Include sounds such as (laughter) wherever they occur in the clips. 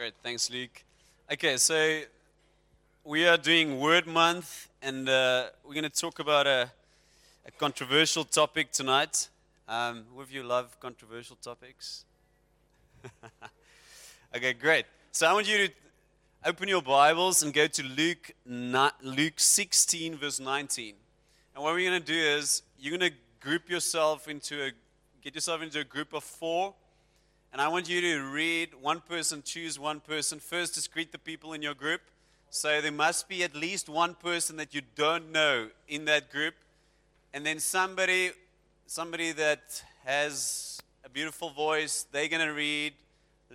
Great. Thanks, Luke. Okay, so we are doing Word Month, and uh, we're going to talk about a, a controversial topic tonight. Um, who of you love controversial topics? (laughs) okay, great. So I want you to open your Bibles and go to Luke, Luke 16, verse 19. And what we're going to do is you're going to group yourself into a, get yourself into a group of four and I want you to read one person, choose one person. First, just greet the people in your group. So there must be at least one person that you don't know in that group. And then somebody, somebody that has a beautiful voice, they're going to read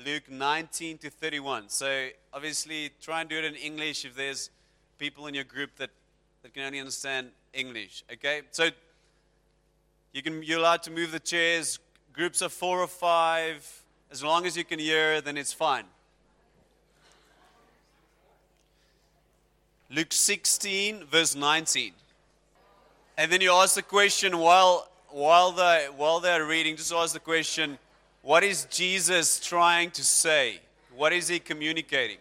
Luke 19 to 31. So obviously, try and do it in English if there's people in your group that, that can only understand English. Okay? So you can, you're allowed to move the chairs, groups of four or five as long as you can hear, then it's fine. Luke 16, verse 19. And then you ask the question while, while, they, while they're reading, just ask the question what is Jesus trying to say? What is he communicating?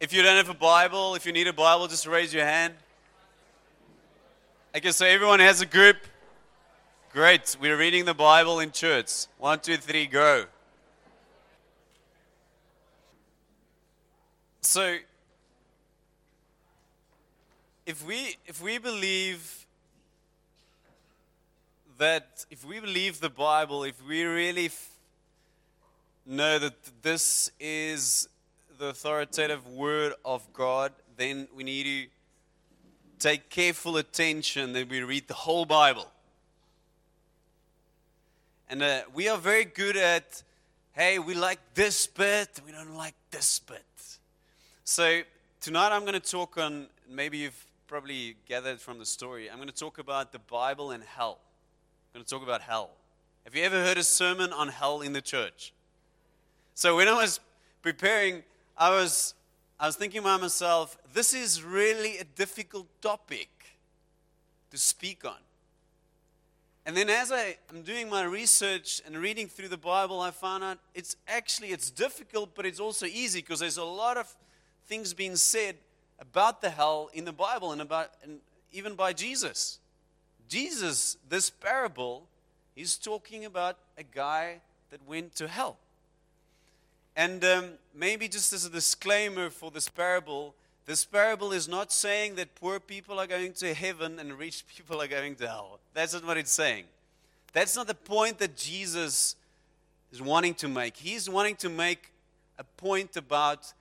If you don't have a Bible, if you need a Bible, just raise your hand. Okay, so everyone has a group. Great. We're reading the Bible in church. One, two, three, go. So, if we if we believe that if we believe the Bible, if we really f- know that this is the authoritative word of God, then we need to take careful attention that we read the whole Bible. And uh, we are very good at, hey, we like this bit, we don't like this bit. So tonight I'm going to talk on, maybe you've probably gathered from the story, I'm going to talk about the Bible and hell. I'm going to talk about hell. Have you ever heard a sermon on hell in the church? So when I was preparing, I was, I was thinking by myself, this is really a difficult topic to speak on. And then as I am doing my research and reading through the Bible, I found out it's actually it's difficult, but it's also easy because there's a lot of things being said about the hell in the Bible and about and even by Jesus. Jesus, this parable, he's talking about a guy that went to hell. And um, maybe just as a disclaimer for this parable, this parable is not saying that poor people are going to heaven and rich (laughs) people are going to hell. That's not what it's saying. That's not the point that Jesus is wanting to make. He's wanting to make a point about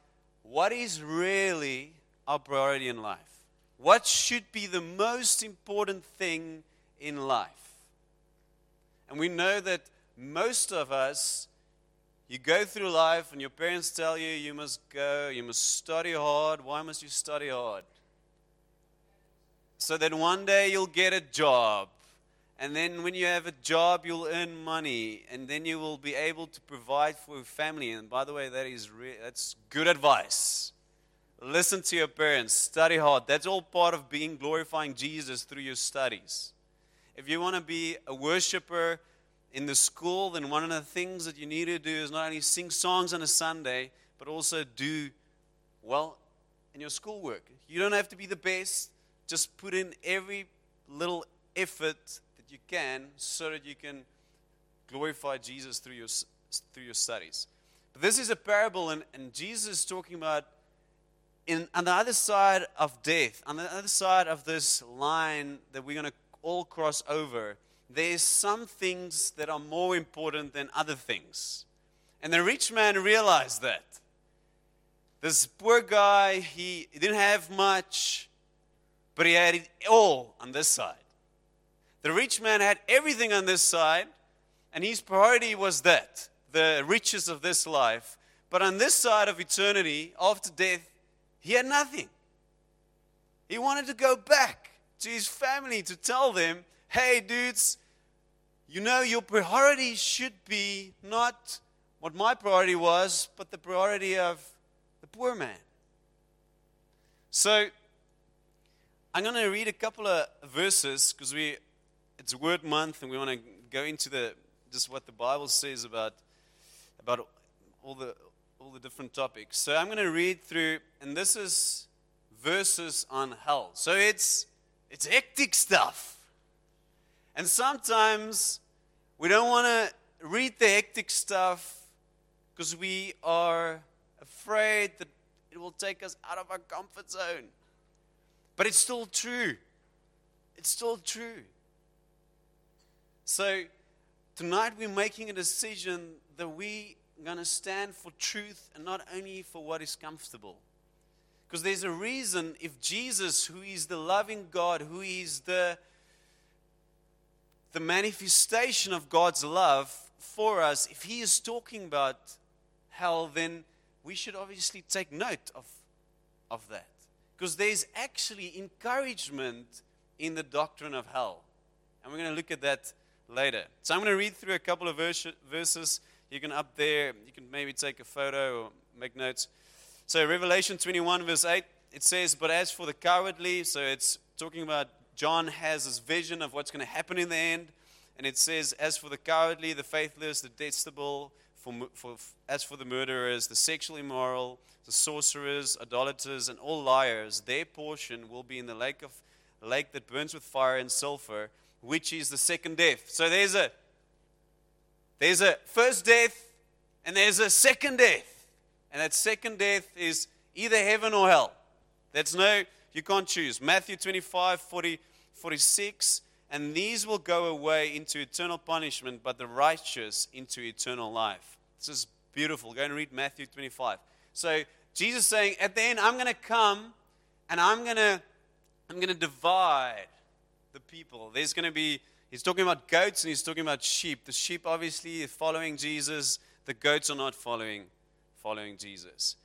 what is really our priority in life. What should be the most important thing in life? And we know that most of us you go through life and your parents tell you you must go, you must study hard. Why must you study hard? So that one day you'll get a job. And then when you have a job, you'll earn money. And then you will be able to provide for your family. And by the way, that is re- that's good advice. Listen to your parents, study hard. That's all part of being glorifying Jesus through your studies. If you want to be a worshiper, in the school, then one of the things that you need to do is not only sing songs on a Sunday, but also do well in your schoolwork. You don't have to be the best, just put in every little effort that you can so that you can glorify Jesus through your, through your studies. But this is a parable, and, and Jesus is talking about in, on the other side of death, on the other side of this line that we're going to all cross over there's some things that are more important than other things. And the rich man realized that. This poor guy, he, didn't have much, but he had it all on this side. The rich man had everything on this side, and his priority was that the riches of this life. But on this side of eternity, after death, he had nothing. He wanted to go back to his family to tell them hey, dudes, you know, your priority should be not what my priority was, but the priority of the poor man. So, I'm going to read a couple of verses because we it's Word Month and we want to go into the just what the Bible says about, about all, the, all the different topics. So I'm going to read through, and this is verses on hell. So it's, it's hectic stuff. And sometimes we don't want to read the hectic stuff because we are afraid that it will take us out of our comfort zone. But it's still true. It's still true. So tonight we're making a decision that we are going to stand for truth and not only for what is comfortable. Because there's a reason if Jesus, who is the loving God, who is the, the manifestation of God's love for us, if he is talking about hell, then we should obviously take note of, of that. Because there's actually encouragement in the doctrine of hell. And we're going to look at that later. So I'm going to read through a couple of verses. You can up there, you can maybe take a photo or make notes. So Revelation 21, verse 8, it says, But as for the cowardly, so it's talking about John has this vision of what's going to happen in the end. And it says, As for the cowardly, the faithless, the detestable, for, for, as for the murderers, the sexually immoral, the sorcerers, idolaters, and all liars, their portion will be in the lake of lake that burns with fire and sulfur, which is the second death. So there's a there's a first death and there's a second death. And that second death is either heaven or hell. That's no, you can't choose. Matthew 25, 40, 46. And these will go away into eternal punishment, but the righteous into eternal life. This is beautiful. Go and read Matthew 25. So Jesus saying, at the end, I'm going to come and I'm going to I'm going to divide the people. There's going to be, he's talking about goats and he's talking about sheep. The sheep obviously are following Jesus, the goats are not following, following Jesus.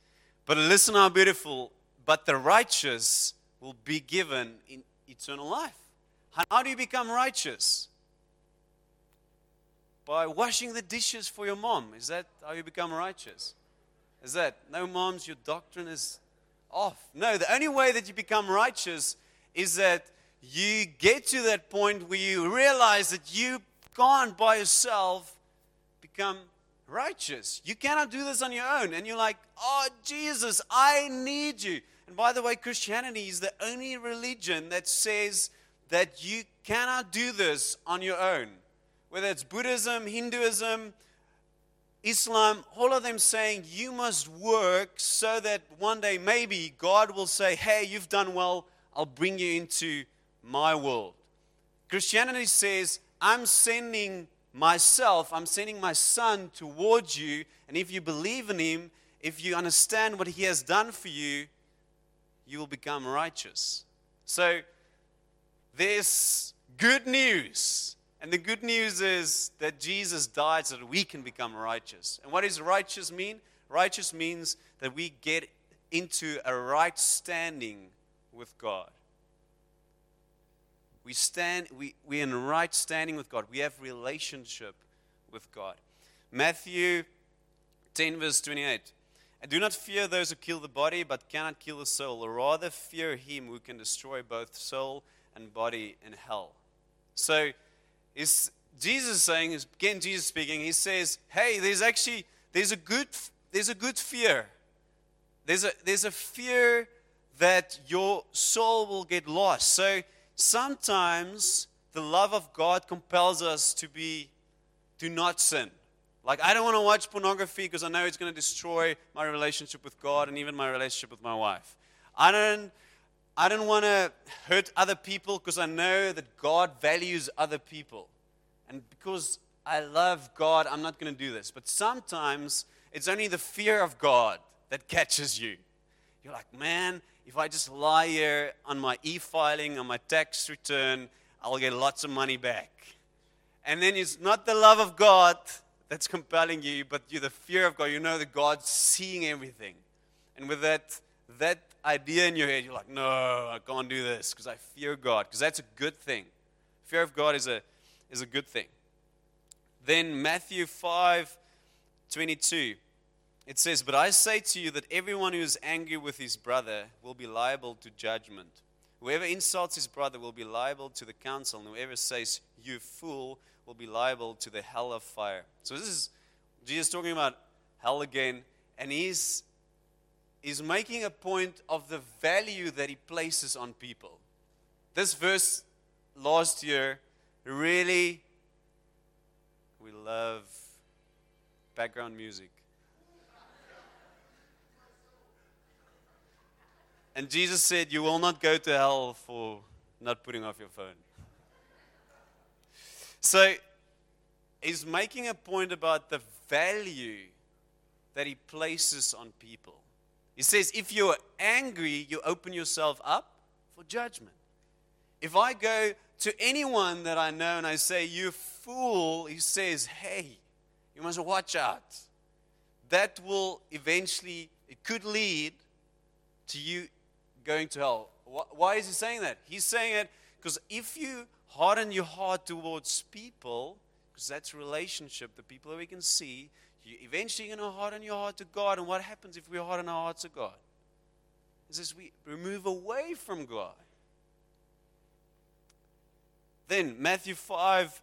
But listen how beautiful, but the righteous will be given in eternal life. How do you become righteous? By washing the dishes for your mom. Is that how you become righteous? Is that, no, moms, your doctrine is off. No, the only way that you become righteous is that you get to that point where you realize that you can't by yourself become righteous. You cannot do this on your own. And you're like, oh, Jesus, I need you. And by the way, Christianity is the only religion that says that you cannot do this on your own. Whether it's Buddhism, Hinduism, Islam, all of them saying you must work so that one day maybe God will say, hey, you've done well, I'll bring you into my world. Christianity says, I'm sending myself, I'm sending my son towards you, and if you believe in him, if you understand what he has done for you, you will become righteous. So there's good news. And the good news is that Jesus died so that we can become righteous. And what does righteous mean? Righteous means that we get into a right standing with God. We stand, we, we're in right standing with God. We have relationship with God. Matthew 10, verse 28. And do not fear those who kill the body, but cannot kill the soul, or rather fear him who can destroy both soul and body in hell. So, is Jesus saying, Is again, Jesus speaking, he says, hey, there's actually, there's a good, there's a good fear. There's a, there's a fear that your soul will get lost. So sometimes the love of God compels us to be to not sin. Like I don't want to watch pornography because I know it's going to destroy my relationship with God and even my relationship with my wife. I don't I don't want to hurt other people because I know that God values other people. And because I love God, I'm not going to do this. But sometimes it's only the fear of God that catches you. You're like, man, if I just lie here on my e filing, on my tax return, I'll get lots of money back. And then it's not the love of God that's compelling you, but you the fear of God. You know that God's seeing everything. And with that, that idea in your head, you're like, no, I can't do this because I fear God. Because that's a good thing. Fear of God is a, is a good thing. Then Matthew 5 22. It says, But I say to you that everyone who is angry with his brother will be liable to judgment. Whoever insults his brother will be liable to the council, and whoever says, You fool, will be liable to the hell of fire. So this is Jesus talking about hell again, and he's, he's making a point of the value that he places on people. This verse last year really, we love background music. And Jesus said, You will not go to hell for not putting off your phone. So he's making a point about the value that he places on people. He says, If you're angry, you open yourself up for judgment. If I go to anyone that I know and I say, You fool, he says, Hey, you must watch out. That will eventually, it could lead to you going to hell. Why is he saying that? He's saying it because if you harden your heart towards people, because that's relationship, the people that we can see, you eventually going to harden your heart to God. And what happens if we harden our hearts to God? Is this we remove away from God. Then Matthew 5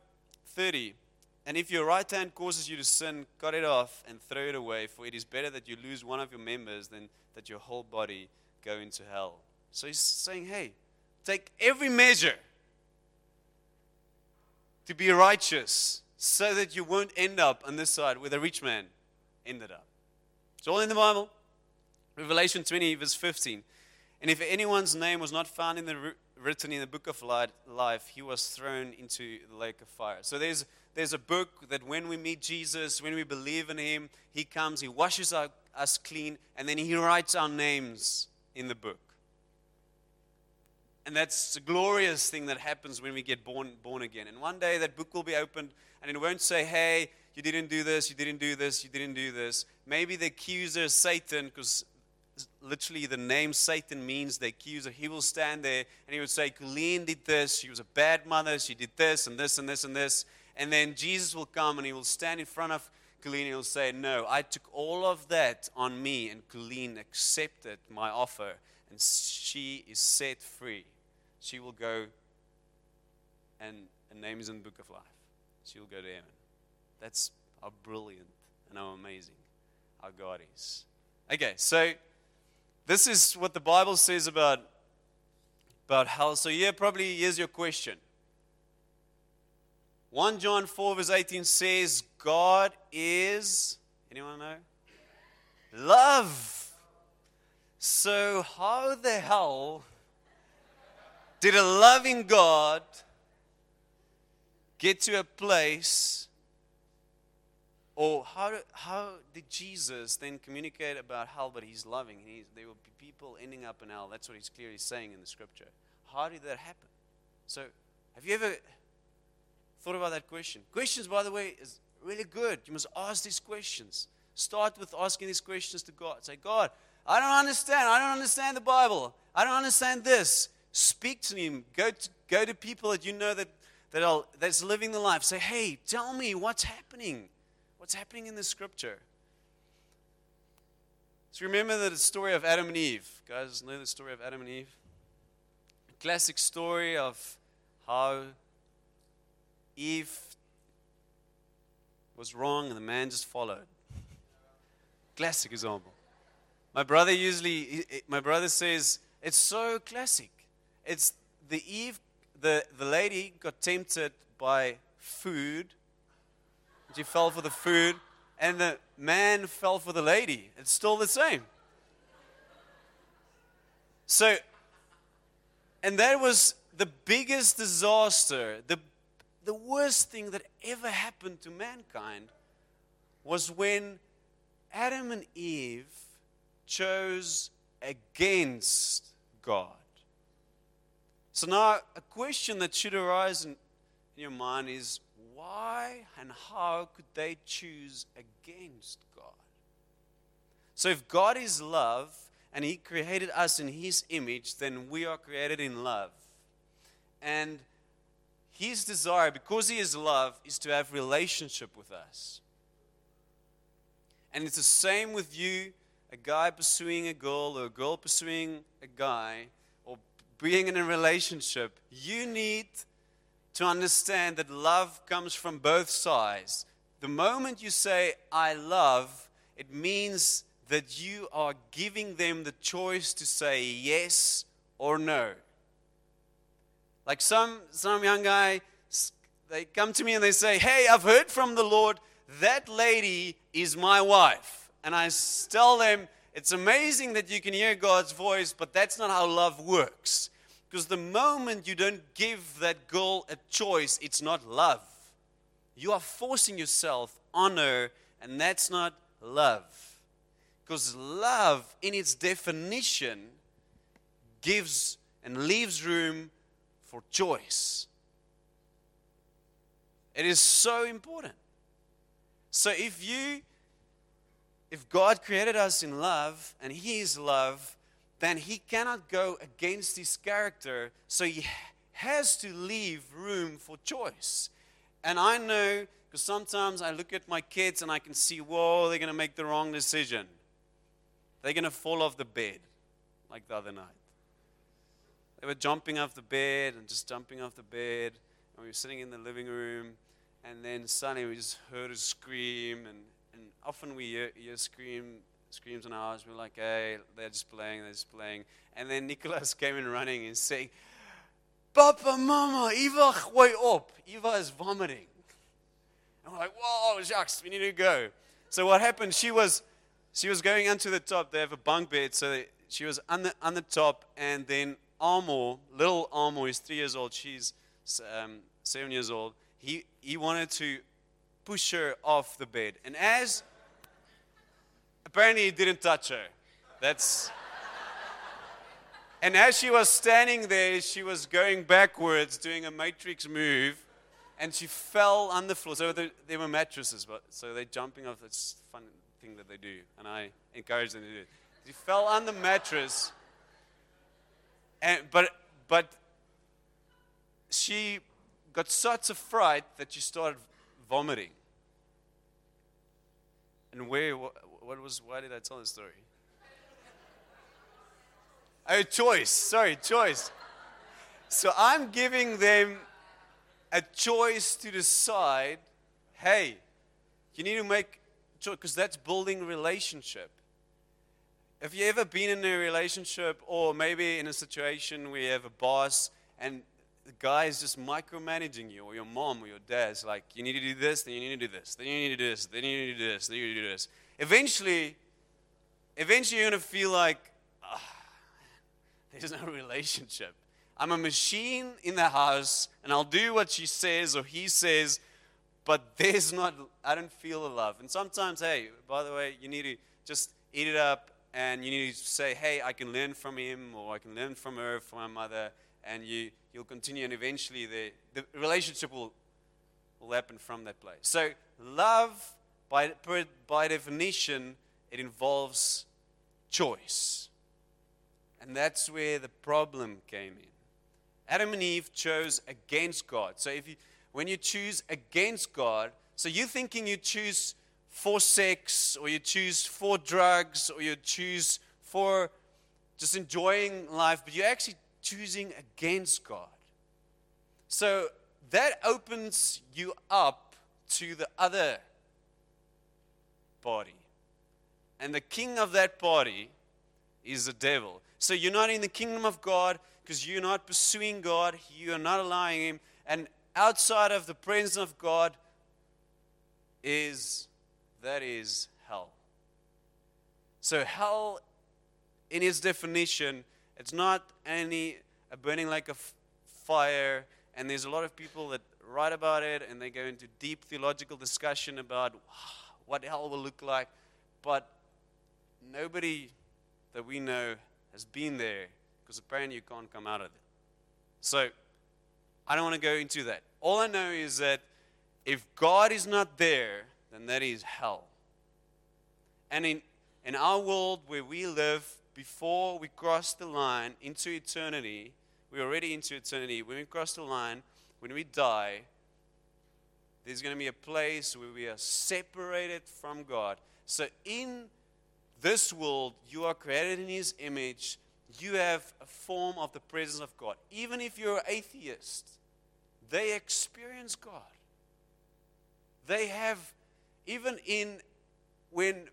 30. And if your right hand causes you to sin, cut it off and throw it away, for it is better that you lose one of your members than that your whole body go into hell. So he's saying, hey, take every measure to be righteous so that you won't end up on this side where the rich man ended up. It's all in the Bible. Revelation 20, verse 15. And if anyone's name was not found in the written in the book of life, he was thrown into the lake of fire. So there's there's a book that when we meet Jesus, when we believe in him, he comes, he washes our, us clean, and then he writes our names in the book. And that's a glorious thing that happens when we get born, born again. And one day that book will be opened and it won't say, hey, you didn't do this, you didn't do this, you didn't do this. Maybe the accuser, Satan, because literally the name Satan means the accuser, he will stand there and he would say, Colleen did this, she was a bad mother, she did this and this and this and this. And then Jesus will come and he will stand in front of Colleen he'll say, No, I took all of that on me, and Colleen accepted my offer, and she is set free. She will go, and her name is in the book of life. She will go to heaven. That's how brilliant and how amazing our God is. Okay, so this is what the Bible says about, about hell. So, yeah, probably here's your question 1 John 4, verse 18 says, God is, anyone know? Love. So, how the hell did a loving God get to a place, or how, how did Jesus then communicate about hell, but he's loving? He's, there will be people ending up in hell. That's what he's clearly saying in the scripture. How did that happen? So, have you ever thought about that question. Questions, by the way, is really good. You must ask these questions. Start with asking these questions to God. Say, God, I don't understand. I don't understand the Bible. I don't understand this. Speak to Him. Go to, go to people that you know that, that are, that's living the life. Say, hey, tell me what's happening. What's happening in the scripture? So remember the story of Adam and Eve. Guys know the story of Adam and Eve? A classic story of how Eve was wrong and the man just followed. Classic example. My brother usually, my brother says, it's so classic. It's the Eve, the, the lady got tempted by food. She fell for the food, and the man fell for the lady. It's still the same. So, and that was the biggest disaster, the the worst thing that ever happened to mankind was when Adam and Eve chose against God. So now, a question that should arise in, your mind is why and how could they choose against God? So, if God is love and He created us in His image, then we are created in love. And his desire, because He is love, is to have relationship with us. And it's the same with you, a guy pursuing a girl or a girl pursuing a guy, or being in a relationship, you need to understand that love comes from both sides. The moment you say, I love, it means that you are giving them the choice to say yes or no. Like some, some young guy, they come to me and they say, Hey, I've heard from the Lord, that lady is my wife. And I tell them, It's amazing that you can hear God's voice, but that's not how love works. Because the moment you don't give that girl a choice, it's not love. You are forcing yourself on her, and that's not love. Because love, in its definition, gives and leaves room for choice. It is so important. So if you if God created us in love and he is love, then he cannot go against his character. So he has to leave room for choice. And I know because sometimes I look at my kids and I can see, whoa, they're going to make the wrong decision. They're going to fall off the bed, like the other night. They were jumping off the bed and just jumping off the bed. And we were sitting in the living room. And then suddenly we just heard a scream. And, and often we hear, hear scream, screams in our house. We're like, hey, they're just playing, they're just playing. And then Nicholas (laughs) came in running and saying, Papa, Mama, Eva, gooi op. Eva is vomiting. And we're like, whoa, Jacques, we need to go. So what happened, she was, she was going onto the top. They have a bunk bed. So they, she was on the, on the top. And then Amo, little Amo, is three years old. She's um, seven years old. He, he wanted to push her off the bed. And as apparently he didn't touch her. That's. And as she was standing there, she was going backwards, doing a matrix move, and she fell on the floor. So there, there were mattresses, but so they're jumping off. It's a fun thing that they do, and I encourage them to do it. She fell on the mattress, and but but she got such a fright that she started vomiting. And where what was, why did I tell this story? Oh, choice. Sorry, choice. So I'm giving them a choice to decide hey, you need to make choice because that's building relationship. Have you ever been in a relationship or maybe in a situation where you have a boss and the guy is just micromanaging you or your mom or your dad's like, you need to do this, then you need to do this, then you need to do this, then you need to do this, then you need to do this eventually, eventually you're going to feel like oh, (laughs) there's no relationship. I'm a machine in the house, and I'll do what she says or he says, but there's not, I don't feel the love. And sometimes, hey, by the way, you need to just eat it up and you need to say, hey, I can learn from him or I can learn from her, from my mother, and you, you'll continue, and eventually the, the relationship will, will happen from that place. So, love by, by definition, it involves choice. And that's where the problem came in. Adam and Eve chose against God. So if you, when you choose against God, so you're thinking you choose for sex, or you choose for drugs, or you choose for just enjoying life, but you're actually choosing against God. So that opens you up to the other party. And the king of that party is the devil. So you're not in the kingdom of God because you're not pursuing God, you're not allowing Him. And outside of the presence of God is that is hell. So hell, in its definition, it's not any a burning like a f- fire. And there's a lot of people that write about it and they go into deep theological discussion about what hell will look like, but nobody that we know has been there because apparently you can't come out of it. So I don't want to go into that. All I know is that if God is not there, then that is hell. And in, in our world where we live, before we cross the line into eternity, we're already into eternity. When we cross the line, when we die, there's going to be a place where we are separated from God. So, in this world, you are created in His image. you have a form of the presence of God. Even if you're an atheist, they experience God. They have, even in when,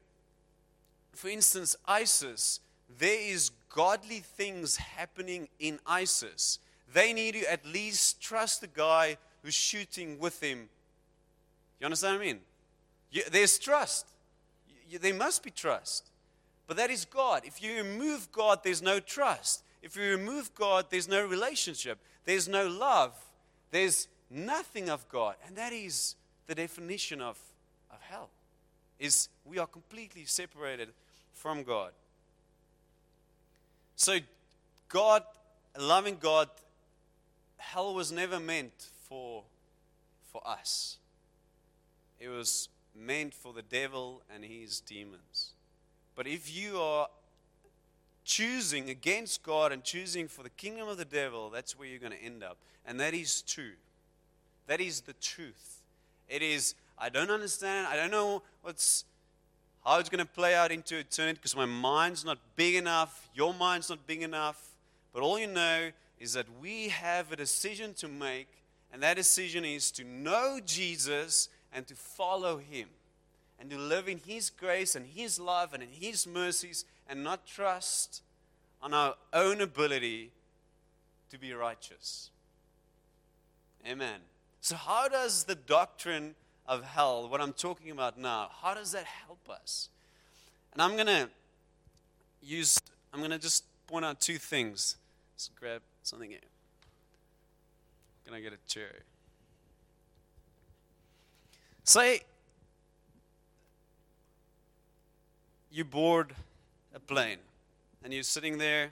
for instance, ISIS, there is godly things happening in ISIS. They need to at least trust the guy who's shooting with him. You understand what I mean? There's trust. There must be trust. But that is God. If you remove God, there's no trust. If you remove God, there's no relationship. There's no love. There's nothing of God. And that is the definition of, of hell. Is we are completely separated from God. So God, loving God, hell was never meant for, for us. It was meant for the devil and his demons. But if you are choosing against God and choosing for the kingdom of the devil, that's where you're going to end up. And that is true. That is the truth. It is, I don't understand, I don't know what's how it's going to play out into eternity because my mind's not big enough, your mind's not big enough. But all you know is that we have a decision to make, and that decision is to know Jesus and to follow him and to live in His grace and His love and in His mercies and not trust on our own ability to be righteous. Amen. So, how does the doctrine of hell, what I'm talking about now, how does that help us? And I'm going to use, I'm going to just point out two things. Let's grab something here. Can I get a chair? Say, you board a plane and you're sitting there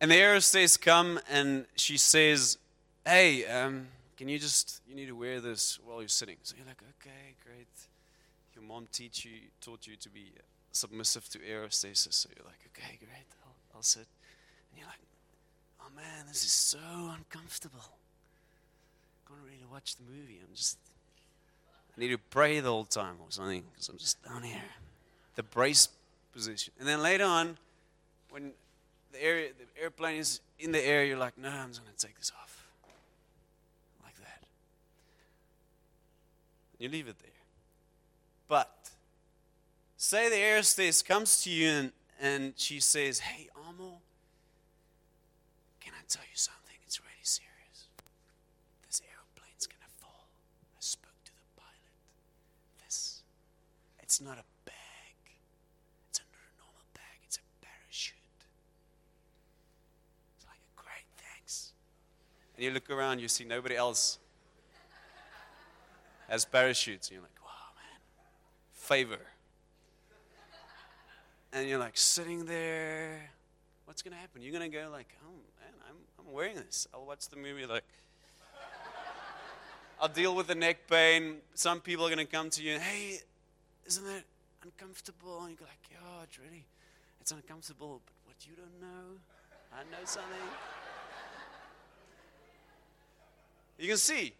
and the air hostess come and she says hey um, can you just you need to wear this while you're sitting so you're like okay great your mom teach you taught you to be submissive to aerostasis. so you're like okay great I'll, I'll sit and you're like oh man this is so uncomfortable I can't really watch the movie i'm just I need to pray the whole time or something because I'm just down here. The brace position. And then later on, when the, area, the airplane is in the air, you're like, no, I'm just going to take this off. Like that. You leave it there. But say the air comes to you and, and she says, hey, Amo, can I tell you something? It's really serious. This airplane's going to fall. I spoke to the pilot. This, it's not a bag. It's not a normal bag. It's a parachute. It's like, great, thanks. And you look around, you see nobody else has parachutes. And you're like, wow, man, favor. And you're like sitting there. What's going to happen? You're going to go like, oh, man, I'm, I'm wearing this. I'll watch the movie like, I'll deal with the neck pain. Some people are going to come to you hey, isn't that uncomfortable? And you go like, yeah, it's really, it's uncomfortable. But what you don't know, I know something. You can see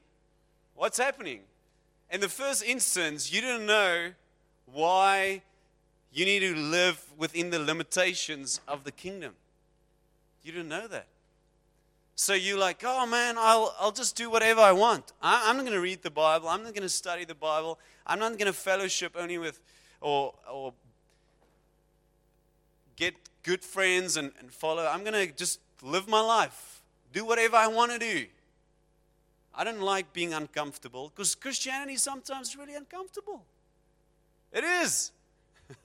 what's happening. In the first instance, you didn't know why you need to live within the limitations of the kingdom. You didn't know that. So you're like, oh man, I'll, I'll just do whatever I want. I, am not going to read the Bible. I'm not going to study the Bible. I'm not going to fellowship only with or, or get good friends and, and follow. I'm going to just live my life, do whatever I want to do. I don't like being uncomfortable because Christianity is sometimes really uncomfortable. It is. (laughs)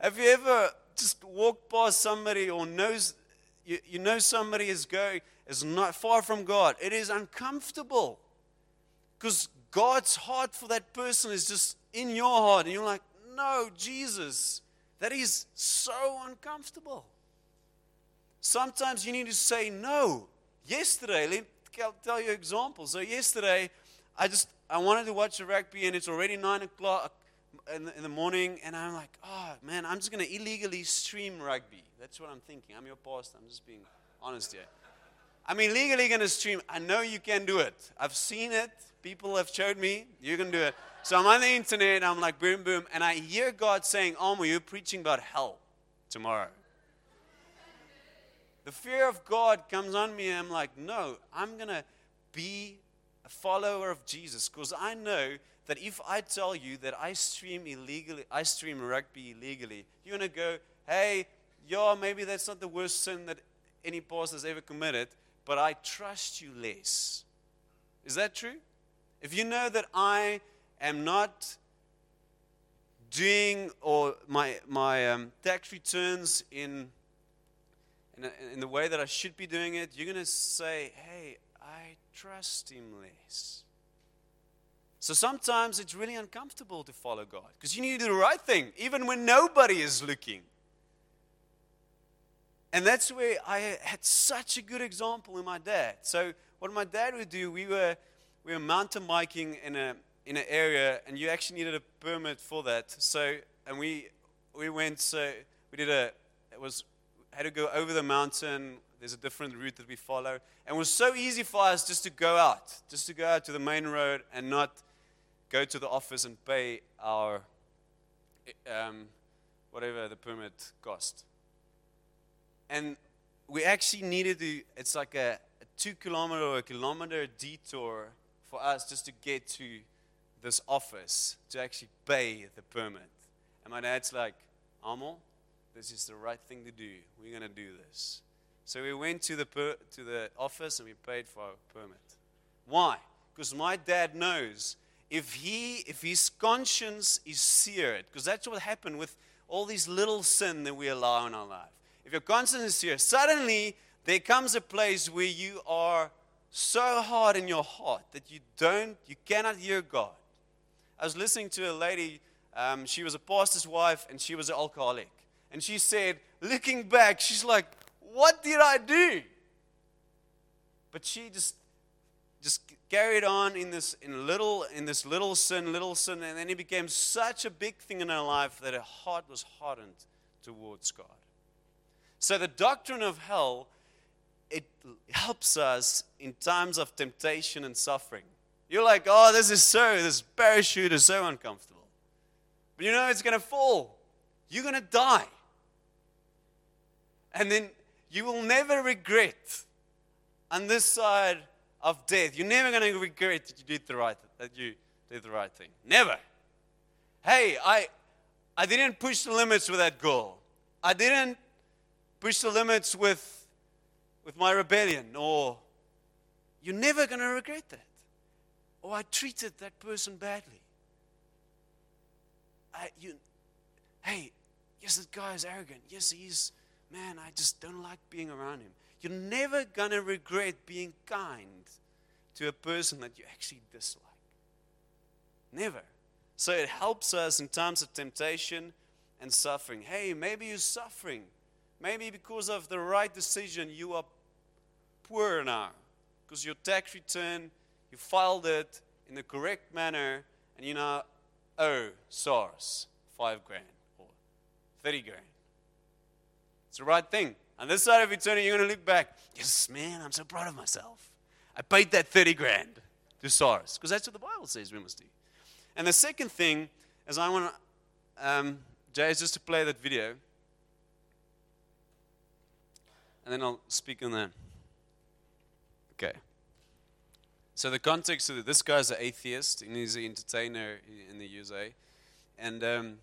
Have you ever just walked past somebody or knows you, you know somebody is going is not far from God, it is uncomfortable. Because God's heart for that person is just in your heart. And you're like, no, Jesus, that is so uncomfortable. Sometimes you need to say no. Yesterday, tell you examples. So yesterday, I just I wanted to watch the rugby, and it's already nine o'clock in the, in the morning, and I'm like, oh man, I'm just gonna illegally stream rugby. That's what I'm thinking. I'm your pastor. I'm just being honest here. I'm illegally gonna stream. I know you can do it. I've seen it. People have showed me you can do it. So I'm on the internet. I'm like boom, boom, and I hear God saying, "Almo, you're preaching about hell tomorrow." The fear of God comes on me, and I'm like, "No, I'm gonna be a follower of Jesus because I know that if I tell you that I stream illegally, I stream rugby illegally, you're gonna go, "Hey, yeah, maybe that's not the worst sin that any pastor has ever committed, but I trust you less." Is that true? If you know that I am not doing or my, my um, tax returns in, in, in uh, the way that I should be doing it, you're going to say, hey, I trust him less. So sometimes it's really uncomfortable to follow God because you need to do the right thing, even when nobody is looking. And that's where I had such a good example in my dad. So, what my dad would do, we were, we were mountain biking in a, in an area, and you actually needed a permit for that. So, and we we went. So we did a. It was had to go over the mountain. There's a different route that we follow, and it was so easy for us just to go out, just to go out to the main road and not go to the office and pay our um, whatever the permit cost. And we actually needed to. It's like a, a two kilometer or a kilometer detour for us just to get to this office to actually pay the permit. And my dad's like, Amo, this is the right thing to do. We're going to do this. So we went to the, per- to the office and we paid for our permit. Why? Because my dad knows if, he, if his conscience is seared, because that's what happened with all these little sin that we allow in our life. If your conscience is seared, suddenly there comes a place where you are so hard in your heart that you don't, you cannot hear God. I was listening to a lady, um, she was a pastor's wife and she was an alcoholic. And she said, looking back, she's like, What did I do? But she just just carried on in this in little in this little sin, little sin, and then it became such a big thing in her life that her heart was hardened towards God. So the doctrine of hell it helps us in times of temptation and suffering. You're like, oh, this is so, this parachute is so uncomfortable. But you know it's going to fall. You're going to die. And then you will never regret on this side of death. You're never going to regret that you did the right that you did the right thing. Never. Hey, I I didn't push the limits with that girl. I didn't push the limits with with my rebellion or you're never going to regret that. Or I treated that person badly. I, you, hey, yes, that guy is arrogant. Yes, he's, man, I just don't like being around him. You're never going to regret being kind to a person that you actually dislike. Never. So it helps us in times of temptation and suffering. Hey, maybe you're suffering. Maybe because of the right decision, you are poor now. Because your tax return, you filed it in the correct manner, and you now oh, owe SARS five grand or 30 grand. It's the right thing. On this side of eternity, you're going to look back. Yes, man, I'm so proud of myself. I paid that 30 grand to SARS because that's what the Bible says we must do. And the second thing is I want to, um, Jay, is just to play that video. And then I'll speak on that. Okay. So the context of this guy's an atheist and he's an entertainer in the USA, and um,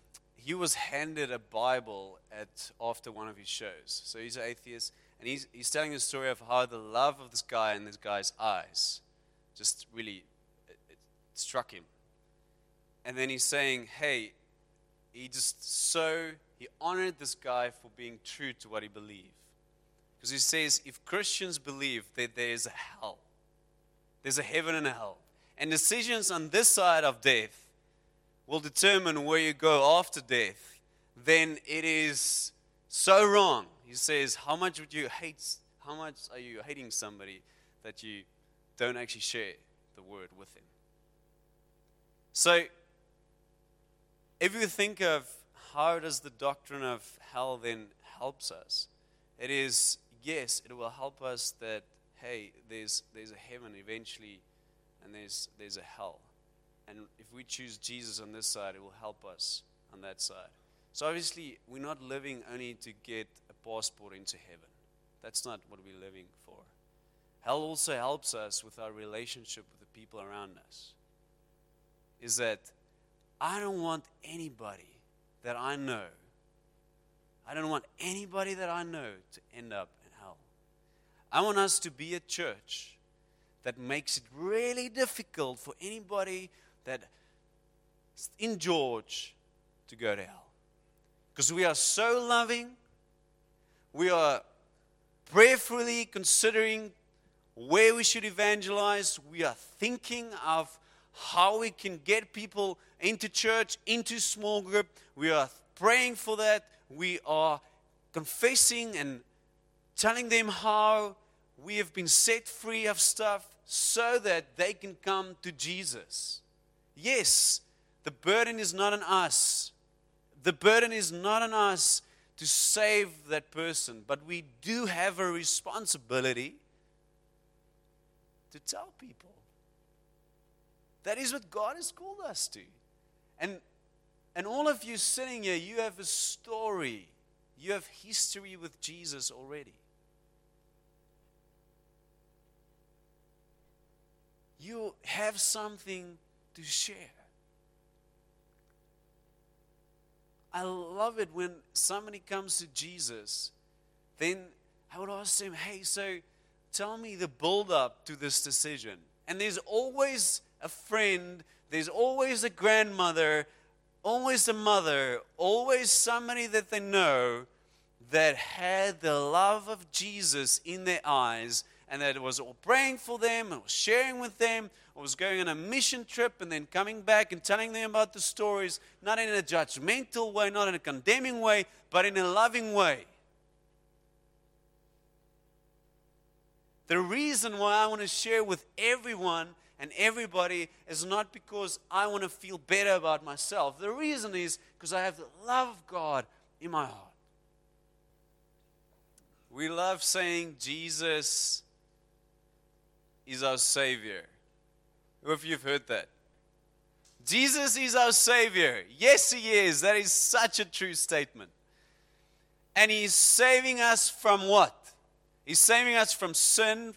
he was handed a Bible at after one of his shows. So he's an atheist, and he's he's telling the story of how the love of this guy in this guy's eyes just really it, it struck him. And then he's saying, "Hey, he just so he honored this guy for being true to what he believed." Because he says, if Christians believe that there is a hell, there's a heaven and a hell. And decisions on this side of death will determine where you go after death. Then it is so wrong. He says, How much would you hate? How much are you hating somebody that you don't actually share the word with him? So, if you think of how does the doctrine of hell then helps us, it is yes, it will help us that hey, there's, there's a heaven eventually and there's, there's a hell. And if we choose Jesus on this side, it will help us on that side. So obviously, we're not living only to get a passport into heaven. That's not what we're living for. Hell also helps us with our relationship with the people around us. Is that I don't want anybody that I know, I don't want anybody that I know to end up in hell. I want us to be a church that makes it really difficult for anybody that in George to go to hell. Because we are so loving, we are prayerfully considering where we should evangelize, we are thinking of how we can get people into church, into small group. We are praying for that. We are confessing and telling them how we have been set free of stuff so that they can come to Jesus. Yes, the burden is not on us. The burden is not on us to save that person, but we do have a responsibility to tell people. That is what God has called us to. And, and all of you sitting here, you have a story, you have history with Jesus already. You have something to share. I love it when somebody comes to Jesus, then I would ask them, hey, so tell me the build up to this decision. And there's always a friend, there's always a grandmother, always a mother, always somebody that they know that had the love of Jesus in their eyes and that was all praying for them and was sharing with them or was going on a mission trip and then coming back and telling them about the stories, not in a judgmental way, not in a condemning way, but in a loving way. The reason why I want to share with everyone and everybody is not because I want to feel better about myself. The reason is because I have the love of God in my heart. We love saying Jesus is our Savior. Who of you have heard that? Jesus is our Savior. Yes, He is. That is such a true statement. And He's saving us from what? He's saving us from sin,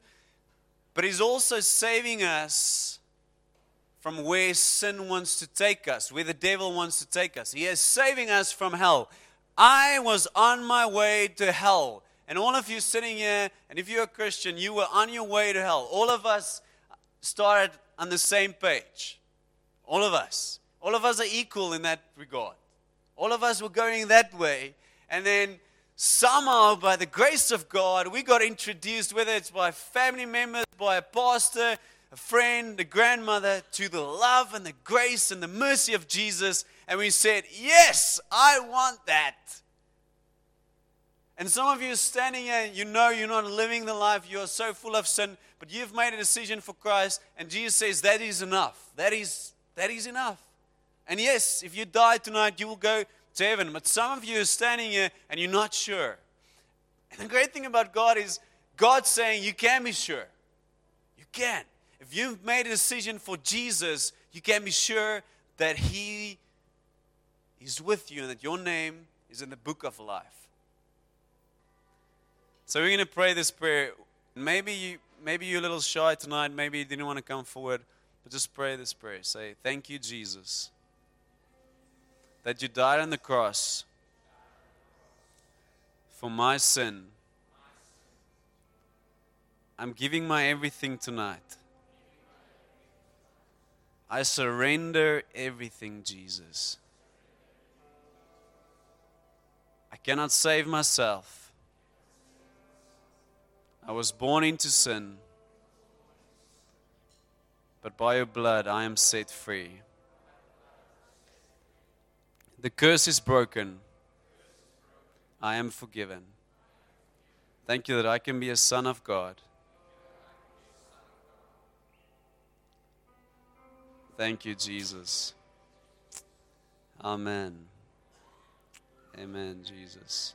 but He's also saving us from where sin wants to take us, where the devil wants to take us. He is saving us from hell. I was on my way to hell. And all of you sitting here, and if you're a Christian, you were on your way to hell. All of us started on the same page. All of us. All of us are equal in that regard. All of us were going that way. And then somehow, by the grace of God, we got introduced, whether it's by family members, by a pastor, a friend, a grandmother, to the love and the grace and the mercy of Jesus. And we said, Yes, I want that. And some of you standing here, you know you're not living the life, you're so full of sin, but you've made a decision for Christ, and Jesus says that is enough. That is, that is enough. And yes, if you die tonight, you will go to heaven. But some of you are standing here and you're not sure. And the great thing about God is God's saying you can be sure. You can. If you've made a decision for Jesus, you can be sure that He is with you and that your name is in the book of life. So we're going to pray this prayer. Maybe you maybe you're a little shy tonight, maybe you didn't want to come forward, but just pray this prayer. Say, "Thank you, Jesus." that you died on the cross for my sin. I'm giving my everything tonight. I surrender everything, Jesus. I cannot save myself. I was born into sin, but by your blood I am set free. The curse is broken. I am forgiven. Thank you that I can be a son of God. Thank you, Jesus. Amen. Amen, Jesus.